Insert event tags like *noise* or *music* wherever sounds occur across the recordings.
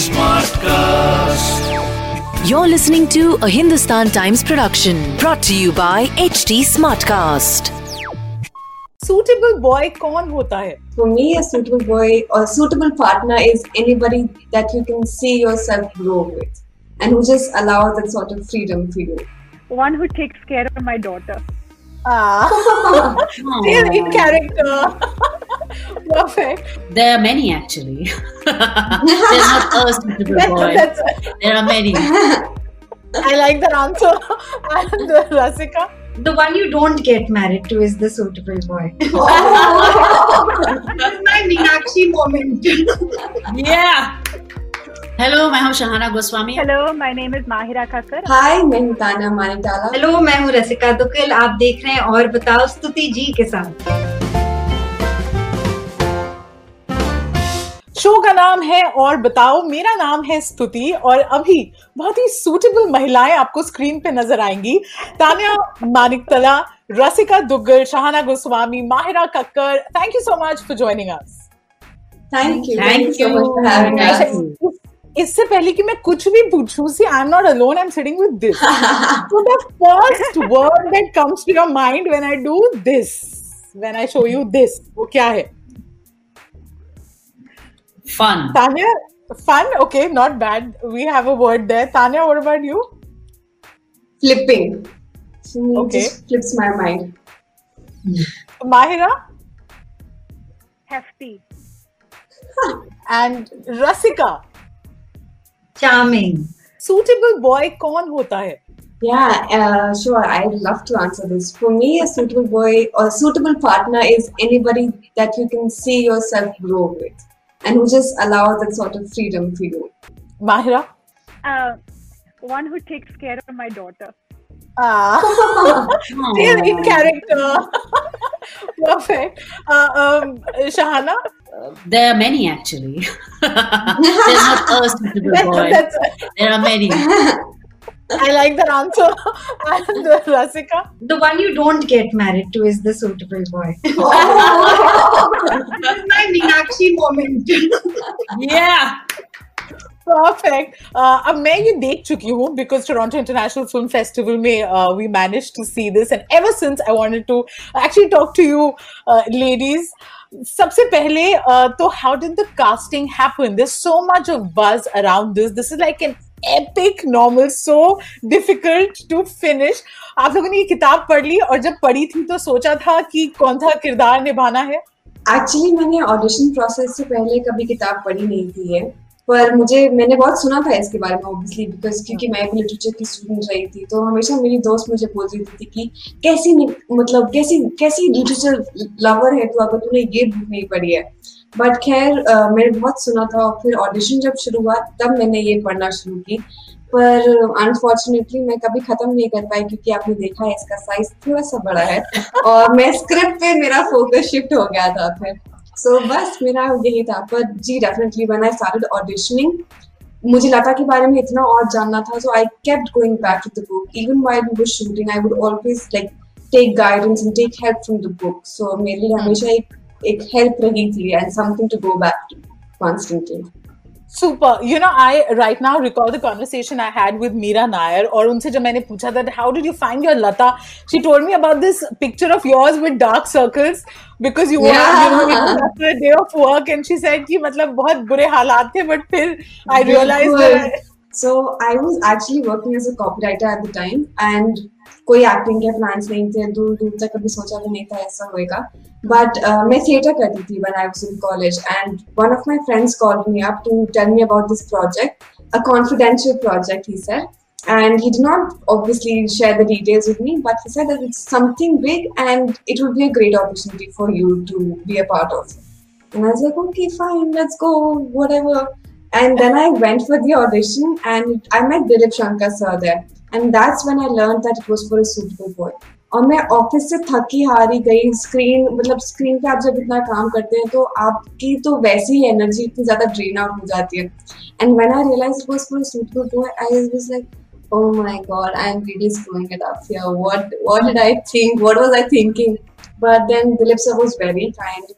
Smartcast. You're listening to a Hindustan Times production brought to you by HT Smartcast. Suitable boy, कौन होता है? For me, a suitable boy or suitable partner is anybody that you can see yourself grow with, and who just allows that sort of freedom for you. One who takes care of my daughter. Ah, *laughs* still in character. Perfect There are many actually. There's not a suitable that's, boy. that's, There are many. I like that answer and uh, Rasika The one you don't get married to is the suitable boy. this is my Meenakshi moment. Yeah. Hello, मैं हूँ Shahana Goswami. Hello, my name is Mahira Kakkar. Hi, मैं हूँ ताना मानिटाला. Hello मैं हूँ रसिका दुकिल आप देख रहे हैं और बताओ स्तुति जी के साथ नाम है और बताओ मेरा नाम है स्तुति और अभी बहुत ही सूटेबल महिलाएँ आपको स्क्रीन पे नज़र आएँगी Tanya Maniktala Rasika Duggal Shahana Goswami Mahira Kakkar thank you so much for joining us Thank you. Thank Thank you so you. much for having Thank us. you. इससे पहले कि मैं कुछ भी पूछूँ see I am not alone I am sitting with this So the first word that comes to your mind when I do this, when I show you this, वो क्या है? Fun. Tanya, fun. Okay, not bad. We have a word there. Tanya, what about you? Flipping. Hmm, okay. Just flips my mind. Mahira? Hefty. *laughs* and Rasika? Charming. Suitable boy con hota hai? Yeah, uh, sure. I'd love to answer this. For me, a suitable boy or suitable partner is anybody that you can see yourself grow with and who just allows that sort of freedom for you. Mahira. Uh, one who takes care of my daughter. Ah, *laughs* still in character. *laughs* Perfect. Uh, um, Shahana. There are many actually. *laughs* There's not a suitable That's, boy. that's, There are many. I like that answer. *laughs* And uh, Rasika. The one you don't get married to is the suitable boy. this *laughs* *laughs* is my Meenakshi moment. Yeah. Perfect अब मैं ये देख चुकी हूँ because Toronto international film festival में we manage to see this and ever since I wanted to actually talk to you ladies सबसे पहले uh, तो how did the casting happen this so much of बज around this this is like an epic novel so difficult to finish आप लोगों ने ये किताब पढ़ ली और जब पढ़ी थी तो सोचा था कि कौन सा किरदार निभाना है। एक्चुअली मैंने ऑडिशन प्रोसेस से पहले कभी किताब पढ़ी नहीं थी है पर मुझे, मैंने बहुत सुना था इसके बारे में ऑब्वियसली बिकॉज़ क्योंकि मैं भी लिटरेचर की स्टूडेंट रही थी तो हमेशा मेरी दोस्त मुझे बोल रही थी कि कैसी मतलब कैसी कैसी लिटरेचर लवर है तो अगर तूने ये बुक नहीं पढ़ी है। बट खैर मैंने बहुत सुना था और फिर ऑडिशन जब शुरू हुआ तब मैंने ये पढ़ना शुरू की। पर अनफॉर्चुनेटली मैं कभी खत्म नहीं कर पाई क्योंकि आपने देखा है इसका साइज़ थोड़ा सा बड़ा है और मैं स्क्रिप्ट पे मेरा फोकस शिफ्ट हो गया था फिर। सो बस मेरा यही था पर जी definitely when I started auditioning मुझे लता के बारे में इतना और जानना था so I kept going back to the book even while we were shooting I would always like take guidance and take help from the book so मेरे लिए हमेशा एक it helped really, and something to go back to constantly. Super. You know, I right now recall the conversation I had with Mira Nair or उनसे जब मैंने पूछा that how did you find your Lata? She told me about this picture of yours with dark circles because you were you know after a day of work and she said कि मतलब बहुत बुरे हालात थे but फिर I realized that I, So I was actually working as a copywriter at the time and कोई acting के plans नहीं थे दूर दूर तक कभी सोचा भी नहीं था ऐसा होएगा बट मैं थिएटर करती थी when I was in college and one of my friends called me up to tell me about this project a confidential project he said and he did not obviously share the details with me but he said that it's something big and it would be a great opportunity for you to be a part of And I was like, okay, fine, let's go, whatever. And then I went for the audition and I met Dilip Shankar sir there. And that's when I learned that it was for a suitable boy. और मैं office से थकी हारी गई screen मतलब screen पे आप जब इतना काम करते हैं तो आपकी तो वैसी ही एनर्जी इतनी ज्यादा ड्रेन आउट हो जाती है and when I realise it was for suitable boy I was like oh my god i'm really screwing it up here what what did i think what was i thinking but then dilip sir was very kind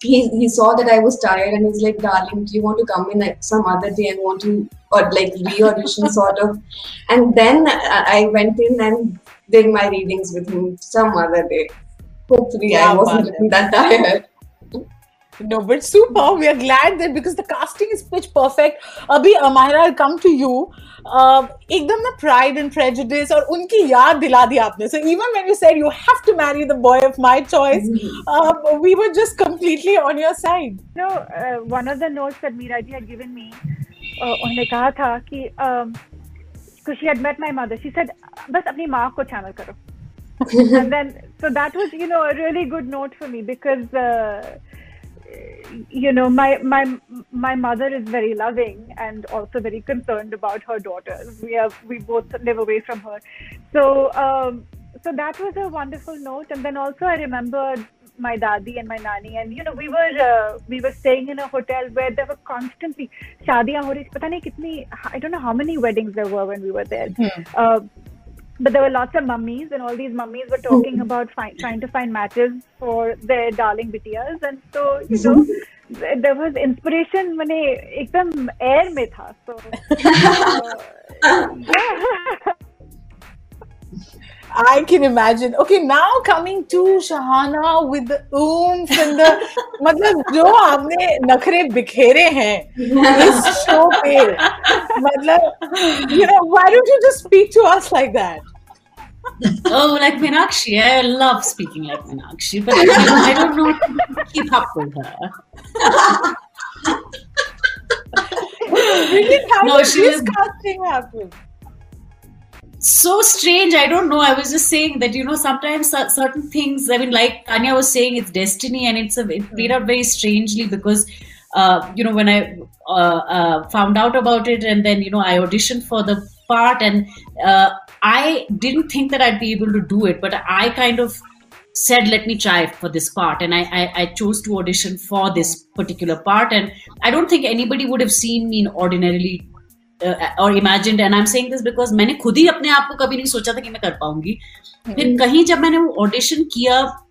he, he saw that i was tired and he's like darling do you want to come in like some other day and want to or like re-audition *laughs* sort of? And then I, I went in and did my readings with him some other day. Hopefully i wasn't that *laughs* tired No, but super. We are glad that because the casting is pitch perfect. अभी Amayra I'll come to you. Uh, एकदम ना pride and prejudice और उनकी याद दिला दी आपने. So even when you said you have to marry the boy of my choice, uh, we were just completely on your side. You know, uh, one of the notes that Meera ji had given me, uh, उन्होंने कहा था कि because she had met my mother, she said बस अपनी माँ को channel करो. *laughs* and then so that was you know a really good note for me because uh, you know my my my mother is very loving and also very concerned about her daughters. We have we both live away from her. So um, so that was a wonderful note. And then also i remembered my dadi and my nani and you know we were uh, we were staying in a hotel where there were constantly shadiyan i don't know how many weddings there were when we were there. Hmm. Uh, but there were lots of mummies, and all these mummies were talking mm-hmm. about fi- trying to find matches for their darling bitiyas. And so, you know, mm-hmm. there was inspiration, I ekdam air mein tha. So, *laughs* uh. *laughs* *laughs* I can imagine. Okay, now coming to Shahana with the oomph and the *laughs* मतलब जो आपने नखरे बिखेरे हैं इस show पे मतलब you know why don't you just speak to us like that? Oh, like Meenakshi. I love speaking like Meenakshi, but you know, I don't know how to keep up with her. Really, how No, did she this was- casting happen? So strange. I don't know. I was just saying that you know sometimes certain things. I mean, like Tanya was saying, it's destiny, and it's a, it played out very strangely because uh, you know when I uh, uh, found out about it, and then you know I auditioned for the part, and uh, I didn't think that I'd be able to do it, but I kind of said let me try for this part and I, I i chose to audition for this particular part and i don't think anybody would have seen me in ordinarily uh, or imagined and i'm saying this because मैंने खुद ही अपने आप को कभी नहीं सोचा था कि मैं कर पाऊँगी। फिर कहीं जब मैंने वो ऑडिशन किया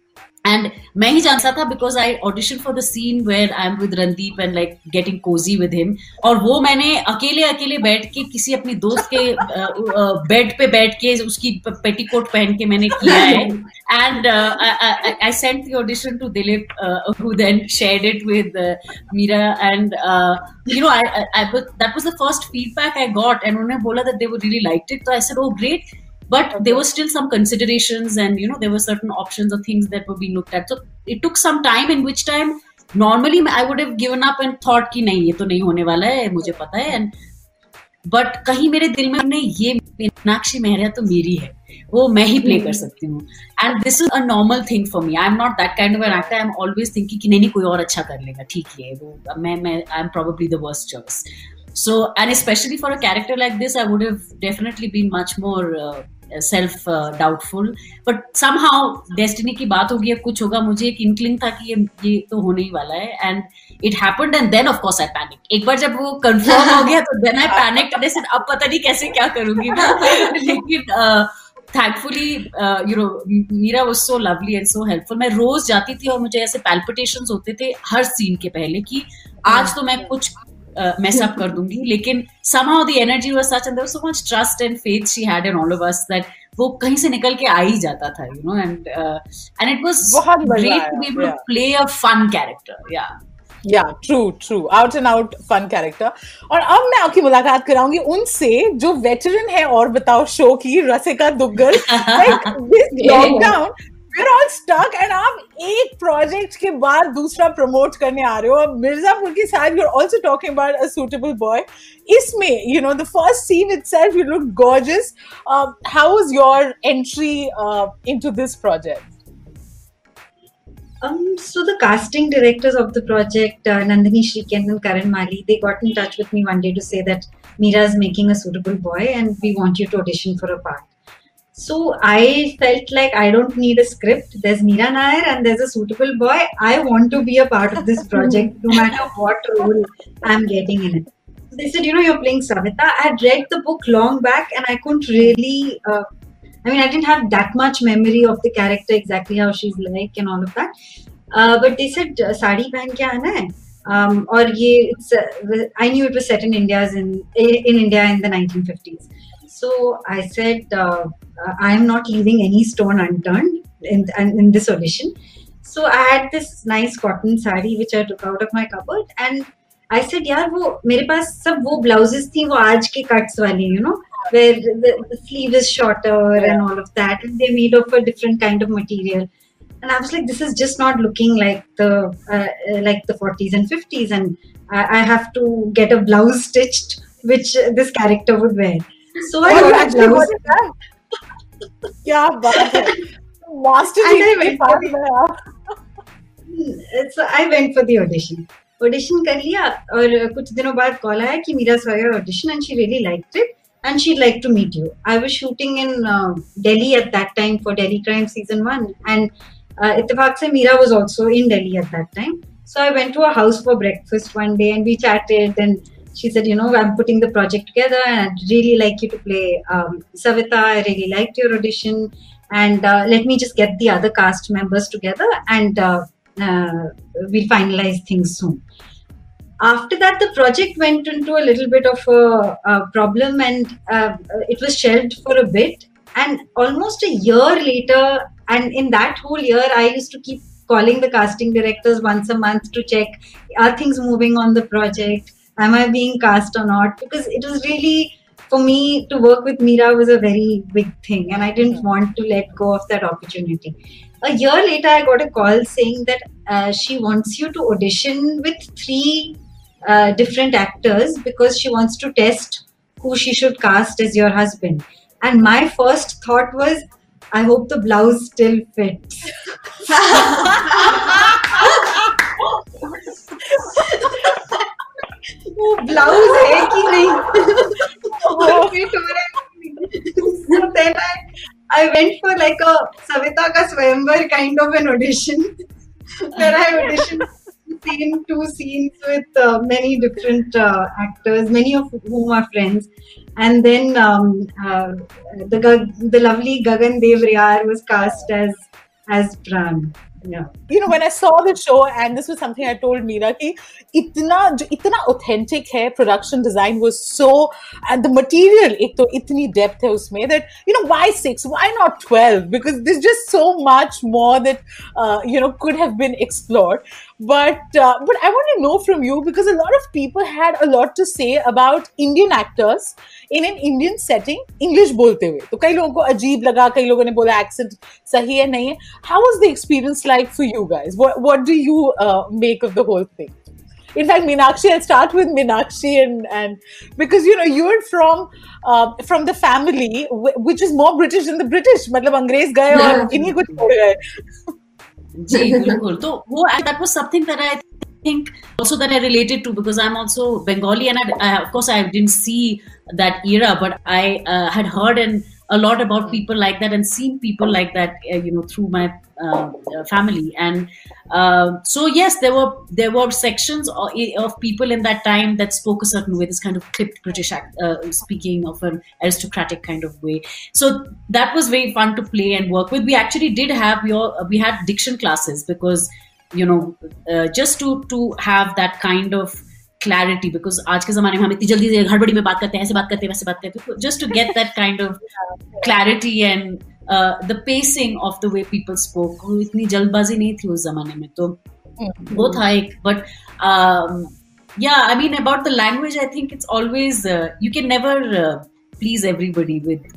एंड मैं ही जानता था because I audition for the scene where I am with Randeep and like getting cosy with him और वो मैंने अकेले अकेले बैठ के किसी अपनी दोस्त के *laughs* बेड पे बैठ के उसकी पेटीकोट पहन के मैंने किया है। And I sent the audition to Dilip who then shared it with Meera and you know, I, I, I was, that was the first feedback I got, and उन्होंने बोला that they would really liked it. So I said, oh great, but there were still some considerations, and you know, there were certain options or things that were being looked at. So it took some time, in which time normally I would have given up and thought कि नहीं ये तो नहीं होने वाला है मुझे पता है and बट कहीं मेरे दिल में नहीं ये मीनाक्षी मेहरा तो मेरी है वो मैं ही प्ले कर सकती हूँ and this is a normal thing for me I am not that kind of an actor I am always thinking कि नहीं नहीं कोई और अच्छा कर लेगा ठीक है वो मैं मैं I am probably the worst choice so and specially for a character like this I would have definitely been much more self doubtful but somehow destiny की बात होगी या कुछ होगा, मुझे एक इंक्लिंग था कि ये ये तो होने ही वाला है। And it happened and then of course I panic एक बार जब वो कंफर्म हो गया तो देन आई पैनिक अब पता नहीं कैसे क्या करूँगी लेकिन thankfully you know Meera was so lovely and so helpful मैं रोज जाती थी और मुझे ऐसे पैल्पिटेशंस होते थे हर सीन के पहले कि आज तो मैं कुछ mess up कर दूँगी लेकिन somehow the energy was such and there was so much trust and faith she had in all of us that वो कहीं से निकल के आ ही जाता था you know and uh, and it was बहुत मज़ा great आया, to be able yeah. to play a fun character yeah yeah true true out and out fun character और अब मैं आपकी मुलाकात कराऊँगी उनसे जो वेटरन है और बताओ शो की Rasika Duggal like this lockdown we're all stuck and aap ek project ke baad dusra promote karne aa rahe ho you're also talking about a suitable boy. isme you know the first scene itself you look gorgeous. Um, how was your entry uh, into this project? Um, so the casting directors of the project, uh, Nandini Shrikant and Karan Mally, they got in touch with me one day to say that Meera is making a suitable boy and we want you to audition for a part. So I felt like I don't need a script. There's Mira Nair and there's a suitable boy. I want to be a part of this project no matter what role I'm getting in it. They said, you know, you're playing Savita. I had read the book long back and I couldn't really, uh, I mean, I didn't have that much memory of the character, exactly how she's like and all of that. Uh, but they said, uh, sari ban kya aana hai? Um, or ye, uh, I knew it was set in India's in in India in the 1950s. So I said uh, I am not leaving any stone unturned in in this audition. So I had this nice cotton sari which I took out of my cupboard and I said यार वो मेरे पास सब वो blouses थी वो आज के cuts वाली you know where the, the sleeve is shorter and all of that and they're made of a different kind of material and i was like this is just not looking like the uh, like the 40s and 50s and I, I, have to get a blouse stitched which this character would wear so i oh, got a blouse yeah master and I went, for, so I went for the audition audition कर लिया और कुछ दिनों बाद call आया कि Meera saw your audition and she really liked it and she'd like to meet you. I was shooting in uh, Delhi at that time for Delhi Crime Season 1, and uh, Ittifaq se Meera was also in Delhi at that time. So I went to her house for breakfast one day and we chatted, and she said, You know, I'm putting the project together, and I'd really like you to play um, Savita. I really liked your audition, and uh, let me just get the other cast members together, and uh, uh, we'll finalize things soon. After that the project went into a little bit of a, a problem and uh, it was shelved for a bit. And almost a year later and in that whole year i used to keep calling the casting directors once a month to check are things moving on the project am i being cast or not because it was really for me to work with meera was a very big thing and i didn't want to let go of that opportunity a year later i got a call saying that uh, she wants you to audition with three uh, different actors because she wants to test who she should cast as your husband. And my first thought was, I hope the blouse still fits. *laughs* *laughs* वो blouse है कि नहीं I went for like a Savita का स्वयंवर kind of an audition where I auditioned same two scenes with uh, many different uh, actors, many of whom are friends. And then um, uh, the the lovely Gagan Dev Riar was cast as as Pran. Yeah. You know, when I saw the show, and this was something I told Meera, ki itna, jo itna authentic hai, production design was so, and the material, ek to itni depth hai usme that, you know, why six? Why not 12? Because there's just so much more that, uh, you know, could have been explored. But uh, but I want to know from you because a lot of people had a lot to say about Indian actors in an Indian setting English बोलते हुए। तो कई लोगों को अजीब लगा कई लोगों ने बोला एक्सेंट सही है नहीं है। How was the experience like for What guys what do you make of the whole thing? in fact Meenakshi I'll start with Meenakshi and and because you know you're from uh, from the family w- which is more British than the British. मतलब अंग्रेज गए और इन्हीं जी बिल्कुल *laughs* तो वो that was something that I think also that I related to because I'm also Bengali and I, I, of course I didn't see that era, but I uh, had heard and a lot about people like that and seen people like that, uh, you know, through my uh, family. And uh, so yes, there were there were sections of, of, people in that time that spoke a certain way, this kind of clipped British act, uh, speaking of an aristocratic kind of way. So that was very fun to play and work with. We actually did have your we had diction classes because you know uh, just to to have that kind of clarity because आज के जमाने में हम इतनी जल्दी हड़बड़ी में बात करते हैं ऐसे बात करते हैं वैसे बात करते हैं just to get that kind of clarity and the pacing of the way people spoke इतनी जल्दबाजी नहीं थी उस जमाने में तो वो mm-hmm. था एक but yeah I mean about the language I think it's always you can never please everybody with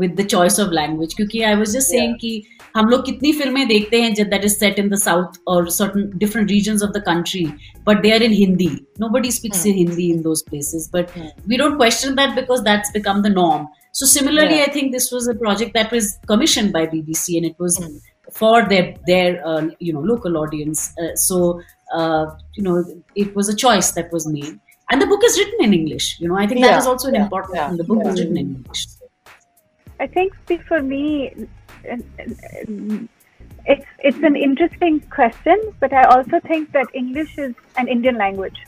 with the choice of language क्योंकि I was just saying yeah. कि हम लोग कितनी फिल्में देखते हैं that is set in the south और certain different reason of the country but they are in Hindi no buddy speaks in Hindi in those places but we don't question that because that's become the norm So similarly, yeah. I think this was a project that was commissioned by BBC, and it was mm. for their their uh, you know local audience. Uh, so uh, you know it was a choice that was made, and the book is written in English. You know I think that Yeah, is also an yeah, important. yeah, thing. The book yeah. is written in English. I think for me, it's it's an interesting question, but I also think that English is an Indian language.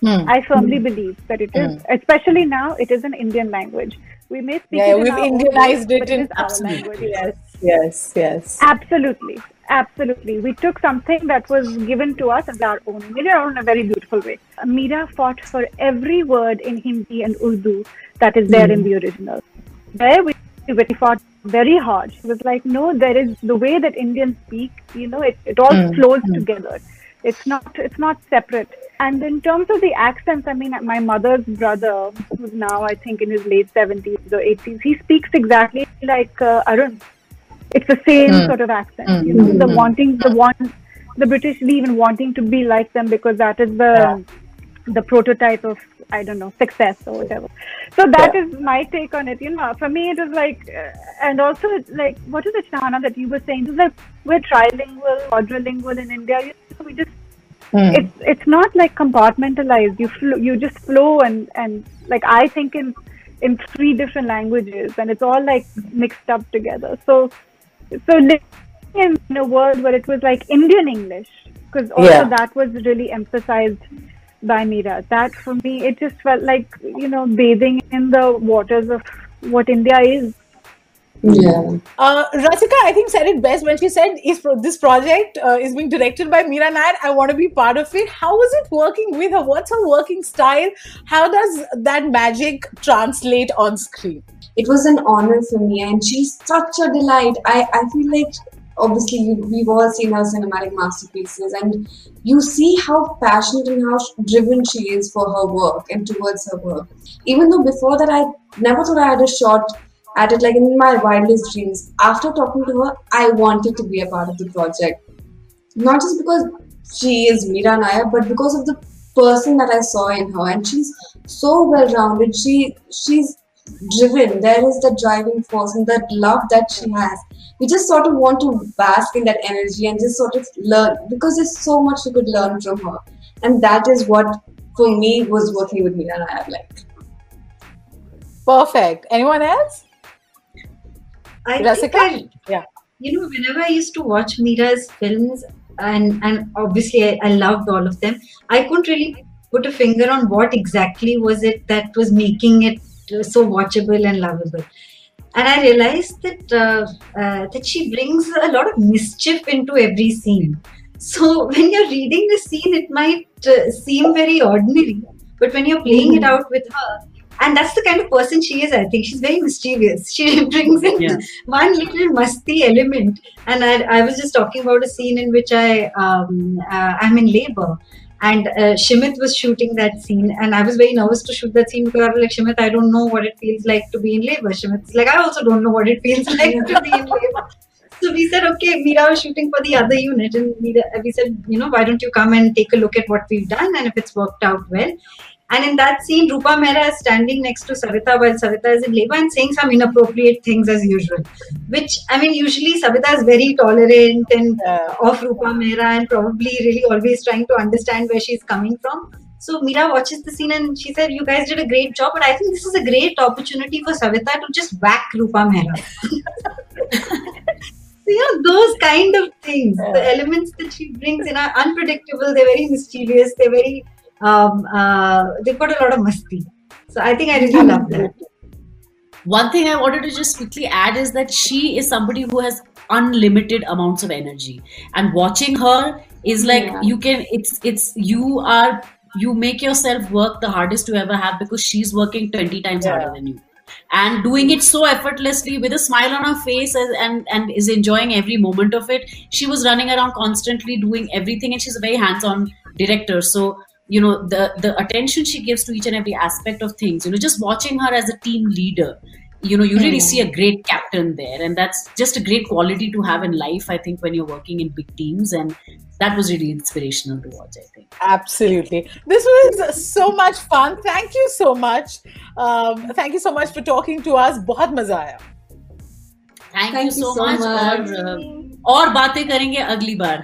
Hmm. I firmly believe that it is, especially now, it is an Indian language. We may speak Yeah, it we've Indianized it in our Absolutely. language. Yes, yes, yes. Absolutely, absolutely. We took something that was given to us in our own, made our own in a very beautiful way. Meera fought for every word in Hindi and Urdu that is there in the original. There we, we fought very hard. She was like, no, there is the way that Indians speak. You know, it, it all mm, flows mm. together. It's not it's not separate. And in terms of the accents, I mean, my mother's brother, who's now I think in his late seventies or eighties, he speaks exactly like uh, Arun it's the same mm. sort of accent you know the wanting the want the british even wanting to be like them because that is the the prototype of i don't know success or whatever. So that is my take on it you know. For me it is like uh, and also like what is it shana that you were saying? It's like we're trilingual quadrilingual in india you know, we just it's it's not like compartmentalized. You fl- you just flow and and like i think in in three different languages and it's all like mixed up together. So so living in a world where it was like indian english because also Yeah. that was really emphasized by mira that for me it just felt like you know bathing in the waters of what india is Yeah. Uh, Rasika, I think, said it best when she said, "Is pro- this project uh, is being directed by Mira Nair? I want to be part of it." How is it working with her? What's her working style? How does that magic translate on screen? it was an honor for me and she's such a delight i, I feel like obviously we, we've all seen her cinematic masterpieces and you see how passionate and how driven she is for her work and towards her work even though before that i never thought i had a shot at it like in my wildest dreams after talking to her i wanted to be a part of the project not just because she is Mira Nair, but because of the person that I saw in her, and she's so well rounded. She she's driven. There is the driving force and that love that she has. We just sort of want to bask in that energy and just sort of learn because there's so much you could learn from her, and that is what for me was working with Mira Nair like. Perfect. Anyone else? I think Rasika? I, Yeah. you know, whenever I used to watch Mira's films, and and obviously I, I loved all of them, I couldn't really put a finger on what exactly was it that was making it uh, so watchable and lovable. And I realized that uh, uh, that she brings a lot of mischief into every scene. So *laughs* when you're reading the scene, it might uh, seem very ordinary, but when you're playing it out with her, and that's the kind of person she is. I think she's very mischievous. *laughs* She brings in Yeah. one little masti element. And I, I was just talking about a scene in which I um, uh, I'm in labor, and uh, Shimit was shooting that scene, and I was very nervous to shoot that scene because I was like, Shimit, I don't know what it feels like to be in labor. Shimit's like, I also don't know what it feels *laughs* like to be in labor. So we said, okay, Meera was shooting for the other unit, and we said, you know, why don't you come and take a look at what we've done, and if it's worked out well. And in that scene, Rupa Mehra is standing next to Savita while Savita is in labor and saying some inappropriate things as usual. Which, I mean, usually Savita is very tolerant and Yeah. Uh, of Rupa Mehra and probably really always trying to understand where she's coming from. So Meera watches the scene and she said, You guys did a great job, but I think this is a great opportunity for Savita to just whack Rupa Mehra. *laughs* you know, those kind of things, the elements that she brings in are unpredictable, they're very mischievous, they're very um, uh, they've got a lot of masti. So I think I really love that. One thing I wanted to just quickly add is that she is somebody who has unlimited amounts of energy, and watching her is like Yeah. you can. It's it's you are you make yourself work the hardest to ever have because she's working twenty times Yeah. harder than you, and doing it so effortlessly with a smile on her face and, and and is enjoying every moment of it. She was running around constantly doing everything, and she's a very hands-on director. So you know the the attention she gives to each and every aspect of things you know just watching her as a team leader you know you really see a great captain there and that's just a great quality to have in life i think when you're working in big teams and that was really inspirational to watch i think Absolutely. This was so much fun. Thank you so much. Um, thank you so much for talking to us. बहुत मजा आया. thank, Thank you you so, so much, much. for uh, और बातें करेंगे अगली बार